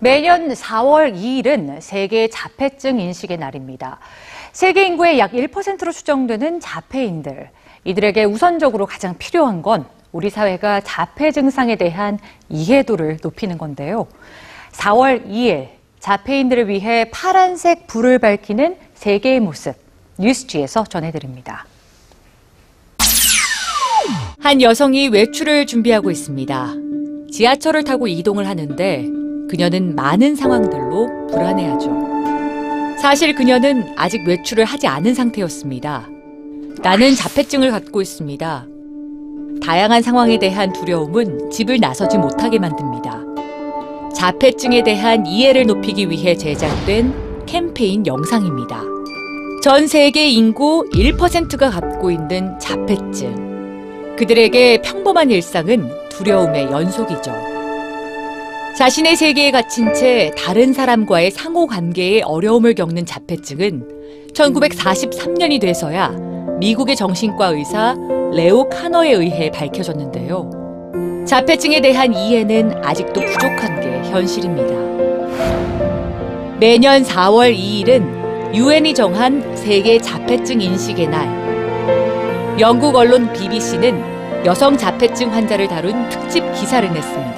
매년 4월 2일은 세계 자폐증 인식의 날입니다. 세계 인구의 약 1%로 추정되는 자폐인들. 이들에게 우선적으로 가장 필요한 건 우리 사회가 자폐 증상에 대한 이해도를 높이는 건데요. 4월 2일 자폐인들을 위해 파란색 불을 밝히는 세계의 모습 뉴스지에서 전해드립니다. 한 여성이 외출을 준비하고 있습니다. 지하철을 타고 이동을 하는데 그녀는 많은 상황들로 불안해하죠. 사실 그녀는 아직 외출을 하지 않은 상태였습니다. 나는 자폐증을 갖고 있습니다. 다양한 상황에 대한 두려움은 집을 나서지 못하게 만듭니다. 자폐증에 대한 이해를 높이기 위해 제작된 캠페인 영상입니다. 전 세계 인구 1%가 갖고 있는 자폐증. 그들에게 평범한 일상은 두려움의 연속이죠. 자신의 세계에 갇힌 채 다른 사람과의 상호 관계에 어려움을 겪는 자폐증은 1943년이 돼서야 미국의 정신과 의사 레오 카너에 의해 밝혀졌는데요. 자폐증에 대한 이해는 아직도 부족한 게 현실입니다. 매년 4월 2일은 유엔이 정한 세계 자폐증 인식의 날. 영국 언론 BBC는 여성 자폐증 환자를 다룬 특집 기사를 냈습니다.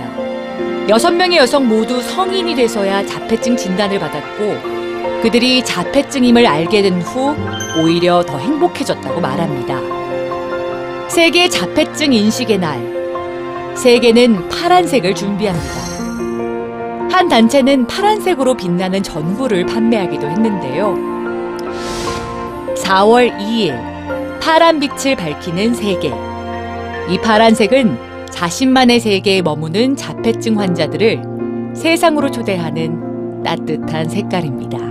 여섯 명의 여성 모두 성인이 돼서야 자폐증 진단을 받았고 그들이 자폐증임을 알게 된 후 오히려 더 행복해졌다고 말합니다. 세계 자폐증 인식의 날. 세계는 파란색을 준비합니다. 한 단체는 파란색으로 빛나는 전구를 판매하기도 했는데요. 4월 2일, 파란 빛을 밝히는 세계. 이 파란색은 자신만의 세계에 머무는 자폐증 환자들을 세상으로 초대하는 따뜻한 색깔입니다.